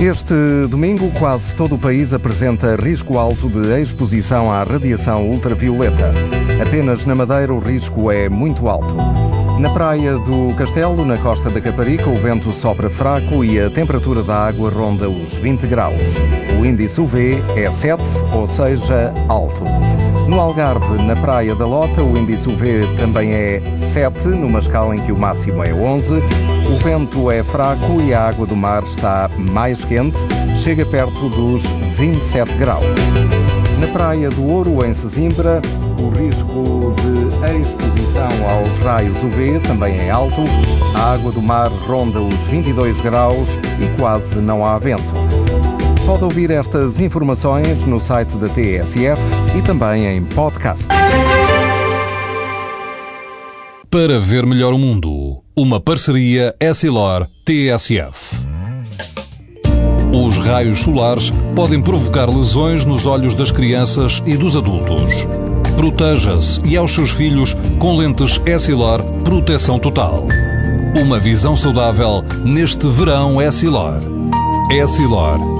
Este domingo, quase todo o país apresenta risco alto de exposição à radiação ultravioleta. Apenas na Madeira o risco é muito alto. Na praia do Castelo, na costa da Caparica, o vento sopra fraco e a temperatura da água ronda os 20 graus. O índice UV é 7, ou seja, alto. No Algarve, na praia da Lota, o índice UV também é 7, numa escala em que o máximo é 11. O vento é fraco e a água do mar está mais quente, chega perto dos 27 graus. Na praia do Ouro, em Sesimbra, o risco de exposição aos raios UV também é alto. A água do mar ronda os 22 graus e quase não há vento. Pode ouvir estas informações no site da TSF e também em podcast. Para ver melhor o mundo, uma parceria Essilor-TSF. Os raios solares podem provocar lesões nos olhos das crianças e dos adultos. Proteja-se e aos seus filhos com lentes Essilor Proteção Total. Uma visão saudável neste verão Essilor. Essilor.